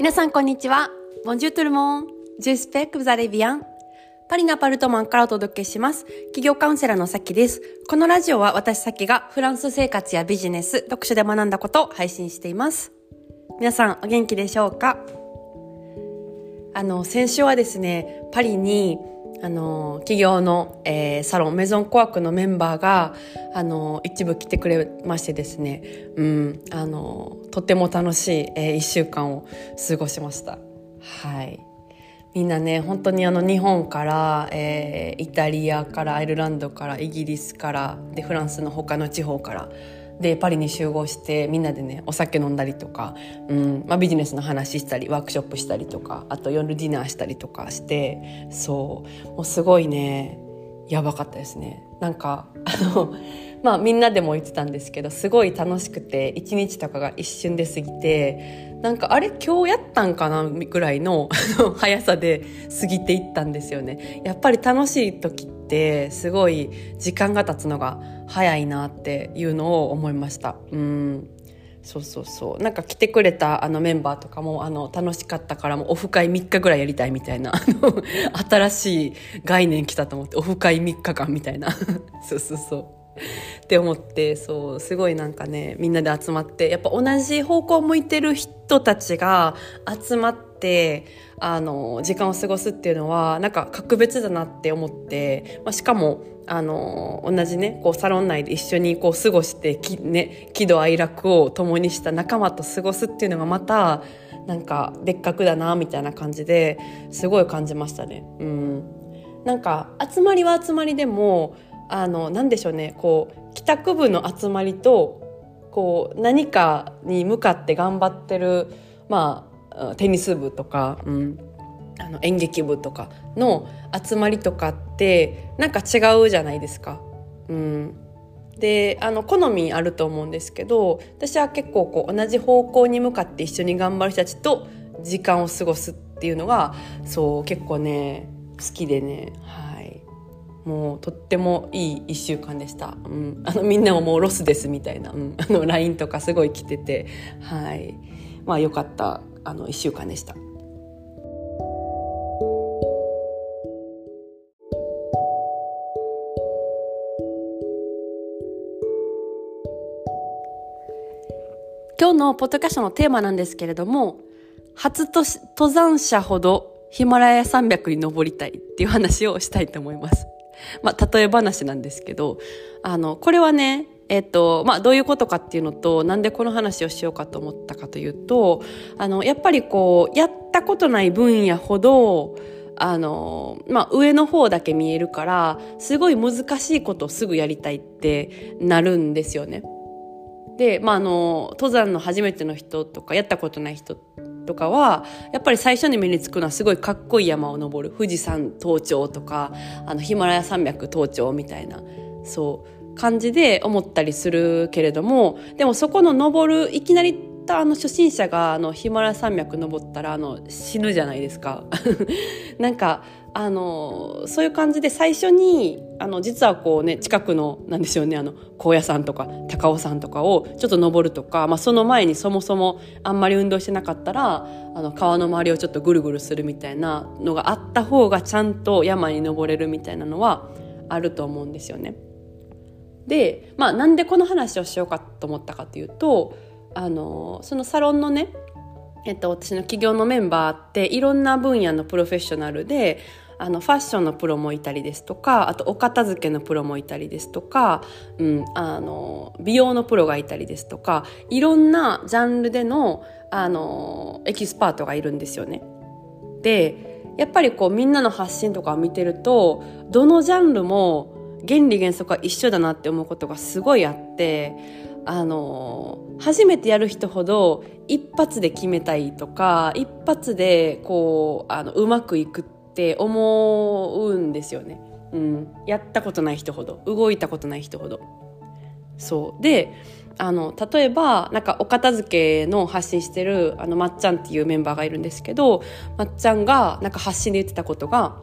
皆さんこんにちは。Bonjour tout le monde. J'espère que vous allez bien. パリのアパルトマンからお届けします。企業カウンセラーのさきです。このラジオは私さきがフランス生活やビジネス、読書で学んだことを配信しています。皆さんお元気でしょうか？あの、先週はですね、パリにあの、企業の、えー、サロン、メゾンコアクのメンバーが、あの、一部来てくれましてですね、うん、あの、とても楽しい、えー、一週間を過ごしました。はい。みんなね、本当にあの、日本から、えー、イタリアから、アイルランドから、イギリスから、で、フランスの他の地方から、でパリに集合してみんなでねお酒飲んだりとか、うんまあ、ビジネスの話したりワークショップしたりとかあと夜ディナーしたりとかしてそうもうすごいねやばかったですね。なんかあのまあみんなでも言ってたんですけどすごい楽しくて一日とかが一瞬で過ぎてなんかあれ今日やったんかなぐらいの速さで過ぎていったんですよね。やっぱり楽しい時ってすごい時間が経つのが早いなっていうのを思いました。うん。そうそうそう。なんか来てくれたあのメンバーとかもあの楽しかったからもオフ会3日ぐらいやりたいみたいな 新しい概念来たと思ってオフ会3日間みたいな。そうそうそう。って思ってそう。すごいなんかねみんなで集まってやっぱ同じ方向を向いてる人たちが集まってあの時間を過ごすっていうのはなんか格別だなって思って、まあ、しかもあの同じねこうサロン内で一緒にこう過ごしてき、ね、喜怒哀楽を共にした仲間と過ごすっていうのがまたなんか別格だなみたいな感じですごい感じましたね。うん、なんか集まりは集まりでもあの何でしょうねこう帰宅部の集まりとこう何かに向かって頑張ってるまあテニス部とか、うん、あの演劇部とかの集まりとかってなんか違うじゃないですか。うん、であの好みあると思うんですけど私は結構こう同じ方向に向かって一緒に頑張る人たちと時間を過ごすっていうのがそう結構ね好きでね、はい、もうとってもいい1週間でした、うん、あのみんなももうロスですみたいな、うん、あの LINE とかすごい来てて、はい、まあよかったあの1週間でした。今日のポッドキャストのテーマなんですけれども、初登山者ほどヒマラヤ山脈に登りたいっていう話をしたいと思います。まあ、例え話なんですけど、あの、これはね、えっと、まあ、どういうことかっていうのと、なんでこの話をしようかと思ったかというと、あの、やっぱりこう、やったことない分野ほど、あの、まあ、上の方だけ見えるから、すごい難しいことをすぐやりたいってなるんですよね。で、まあ、あの、登山の初めての人とか、やったことない人とかは、やっぱり最初に目につくのはすごいかっこいい山を登る。富士山登頂とか、あの、ヒマラヤ山脈登頂みたいな、そう、感じで思ったりするけれども、でもそこの登る、いきなりあの初心者があのヒマラ山脈登ったらあの死ぬじゃないですか。なんかあのそういう感じで最初にあの実はこうね近くのなんでしょうねあの高野山とか高尾山とかをちょっと登るとか、まあ、その前にそもそもあんまり運動してなかったらあの川の周りをちょっとぐるぐるするみたいなのがあった方がちゃんと山に登れるみたいなのはあると思うんですよね。で、まあ、なんでこの話をしようかと思ったかというとあのそのサロンのねえっと、私の企業のメンバーっていろんな分野のプロフェッショナルであのファッションのプロもいたりですとかあとお片付けのプロもいたりですとか、うん、あの美容のプロがいたりですとかいろんなジャンルでのあのエキスパートがいるんですよね。でやっぱりこうみんなの発信とかを見てるとどのジャンルも原理原則は一緒だなって思うことがすごいあってあの初めてやる人ほど一発で決めたいとか一発でこうあのうまくいくって思うんですよね、うん、やったことない人ほど動いたことない人ほど。そう。であの例えばなんかお片付けの発信してるあのまっちゃんっていうメンバーがいるんですけどまっちゃんがなんか発信で言ってたことが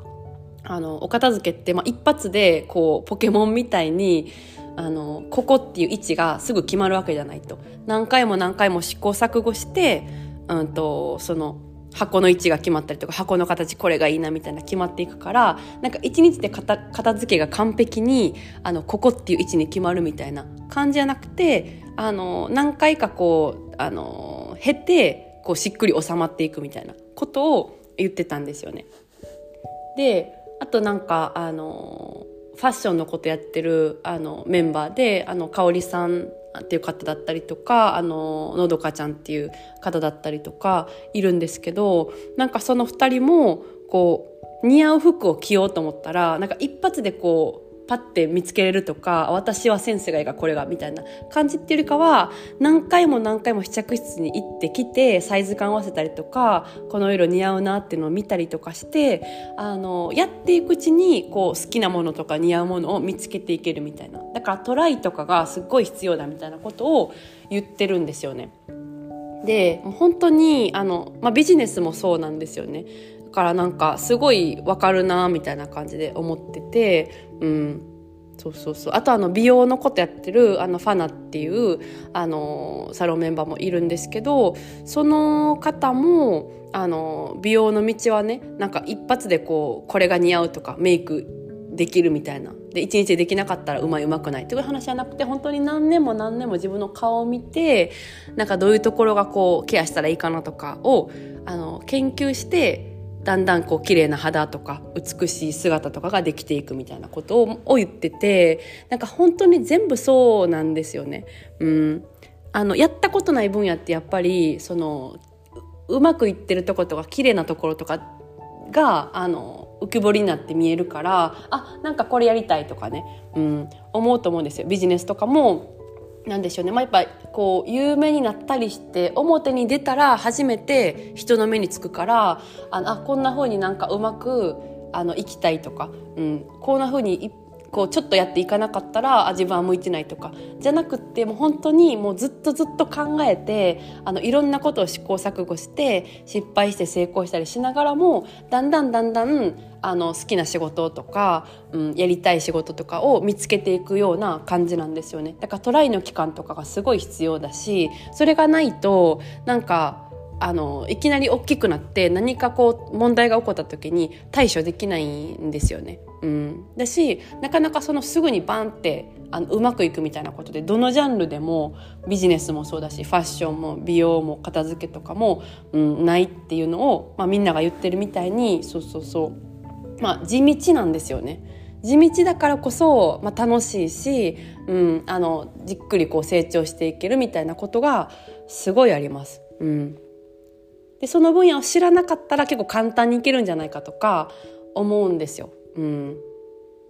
あのお片付けって、まあ、一発でこうポケモンみたいにあのここっていう位置がすぐ決まるわけじゃないと何回も何回も試行錯誤してうんと、その、箱の位置が決まったりとか箱の形これがいいなみたいな決まっていくからなんか一日で片付けが完璧にあのここっていう位置に決まるみたいな感じじゃなくてあの何回かこうあの経てこうしっくり収まっていくみたいなことを言ってたんですよね。であとなんかあのファッションのことやってるあのメンバーであの香織さんっていう方だったりとかあののどかちゃんっていう方だったりとかいるんですけどなんかその2人もこう似合う服を着ようと思ったらなんか一発でこうパッて見つけれるとか私はセンスがいいがこれがみたいな感じっていうよりかは何回も何回も試着室に行ってきてサイズ感合わせたりとかこの色似合うなっていうのを見たりとかしてあのやっていくうちにこう好きなものとか似合うものを見つけていけるみたいなだからトライとかがすっごい必要だみたいなことを言ってるんですよね。で本当にあの、まあ、ビジネスもそうなんですよね。だからなんかすごいわかるなみたいな感じで思ってて、うん。そうそうそう。あとあの美容のことやってるあのファナっていうあのサロンメンバーもいるんですけど、その方もあの美容の道はね、なんか一発でこうこれが似合うとかメイクできるみたいな。で、一日できなかったらうまいうまくないっていう話じゃなくて、本当に何年も何年も自分の顔を見て、なんかどういうところがこうケアしたらいいかなとかをあの研究して、だんだんこう綺麗な肌とか美しい姿とかができていくみたいなことを言っててなんか本当に全部そうなんですよね。うん、あのやったことない分野ってやっぱりそのうまくいってるとことか綺麗なところとかがあの浮き彫りになって見えるからあなんかこれやりたいとかね、うん、思うと思うんですよ。ビジネスとかもなんでしょうね、まあ、やっぱこう有名になったりして表に出たら初めて人の目につくからああこんな風になんかうまくあの生きたいとか、うん、こんな風にこうちょっとやっていかなかったらあ自分は向いてないとか。じゃなくってもう本当にもうずっとずっと考えてあのいろんなことを試行錯誤して失敗して成功したりしながらもだんだんだんだんあの好きな仕事とか、うん、やりたい仕事とかを見つけていくような感じなんですよね。だからトライの期間とかがすごい必要だしそれがないとなんかあのいきなり大きくなって何かこう問題が起こった時に対処できないんですよね。うん、だしなかなかそのすぐにバンってあのうまくいくみたいなことでどのジャンルでもビジネスもそうだしファッションも美容も片付けとかも、うん、ないっていうのを、まあ、みんなが言ってるみたいにそうそうそうまあ地道なんですよね。地道だからこそ、まあ、楽しいし、うん、あのじっくりこう成長していけるみたいなことがすごいあります。うんでその分野を知らなかったら結構簡単にいけるんじゃないかとか思うんですよ。うん、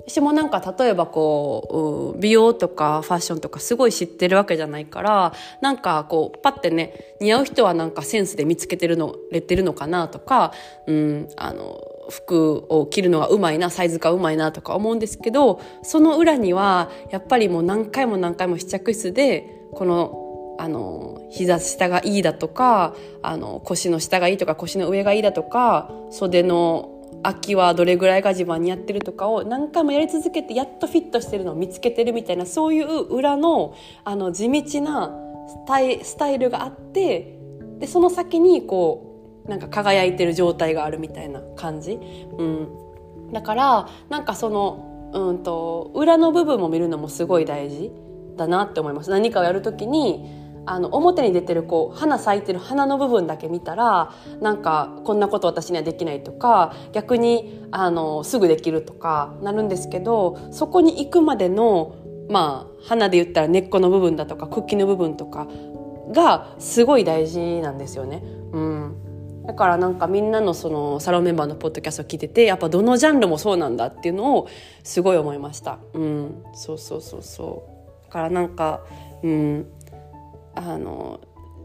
私もなんか例えばこう美容とかファッションとかすごい知ってるわけじゃないからなんかこうパッてね似合う人はなんかセンスで見つけてるのれてるのかなとか、うん、あの服を着るのがうまいなサイズがうまいなとか思うんですけどその裏にはやっぱりもう何回も何回も試着室でこのあの膝下がいいだとかあの腰の下がいいとか腰の上がいいだとか袖の空きはどれぐらいが自分にやってるとかを何回もやり続けてやっとフィットしてるのを見つけてるみたいなそういう裏のあの地道なスタイスタイルがあってでその先にこうなんか輝いてる状態があるみたいな感じ、うん、だからなんかその、うんと裏の部分も見るのもすごい大事だなって思います。何かをやるときにあの表に出てるこう花咲いてる花の部分だけ見たらなんかこんなこと私にはできないとか逆にあのすぐできるとかなるんですけどそこに行くまでのまあ花で言ったら根っこの部分だとか茎の部分とかがすごい大事なんですよね。うんだからなんかみんなのそのサロンメンバーのポッドキャストを聞いててやっぱどのジャンルもそうなんだっていうのをすごい思いました。うん、そうそうそうそう。だからなんか、うん、あの、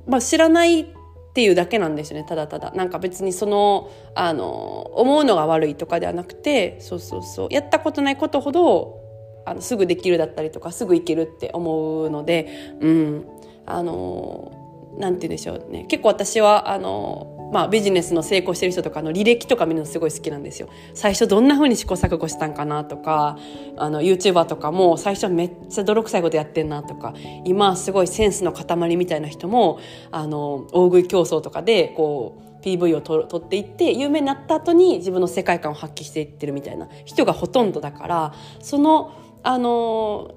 まあ、知らないっていうだけなんですよねただただ。なんか別にそのあの思うのが悪いとかではなくてそうそうそう。やったことないことほどあのすぐできるだったりとかすぐいけるって思うのでうん。あのなんて言うんでしょうね。結構私はあのまあ、ビジネスの成功してる人とかの履歴とか見るのすごい好きなんですよ。最初どんな風に試行錯誤したんかなとかあの YouTuber とかも最初めっちゃ泥臭いことやってんなとか今すごいセンスの塊みたいな人もあの大食い競争とかでこう PV を撮っていって有名になった後に自分の世界観を発揮していってるみたいな人がほとんどだからそのあの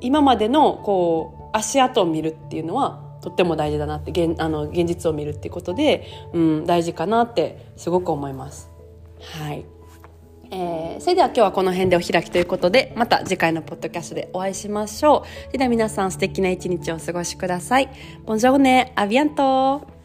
今までのこう足跡を見るっていうのはとっても大事だなって現あの現実を見るっていうことで、うん、大事かなってすごく思います。はいえー、それでは今日はこの辺でお開きということでまた次回のポッドキャストでお会いしましょう。それでは皆さん素敵な一日をお過ごしください。ボンジョーネ、アビアント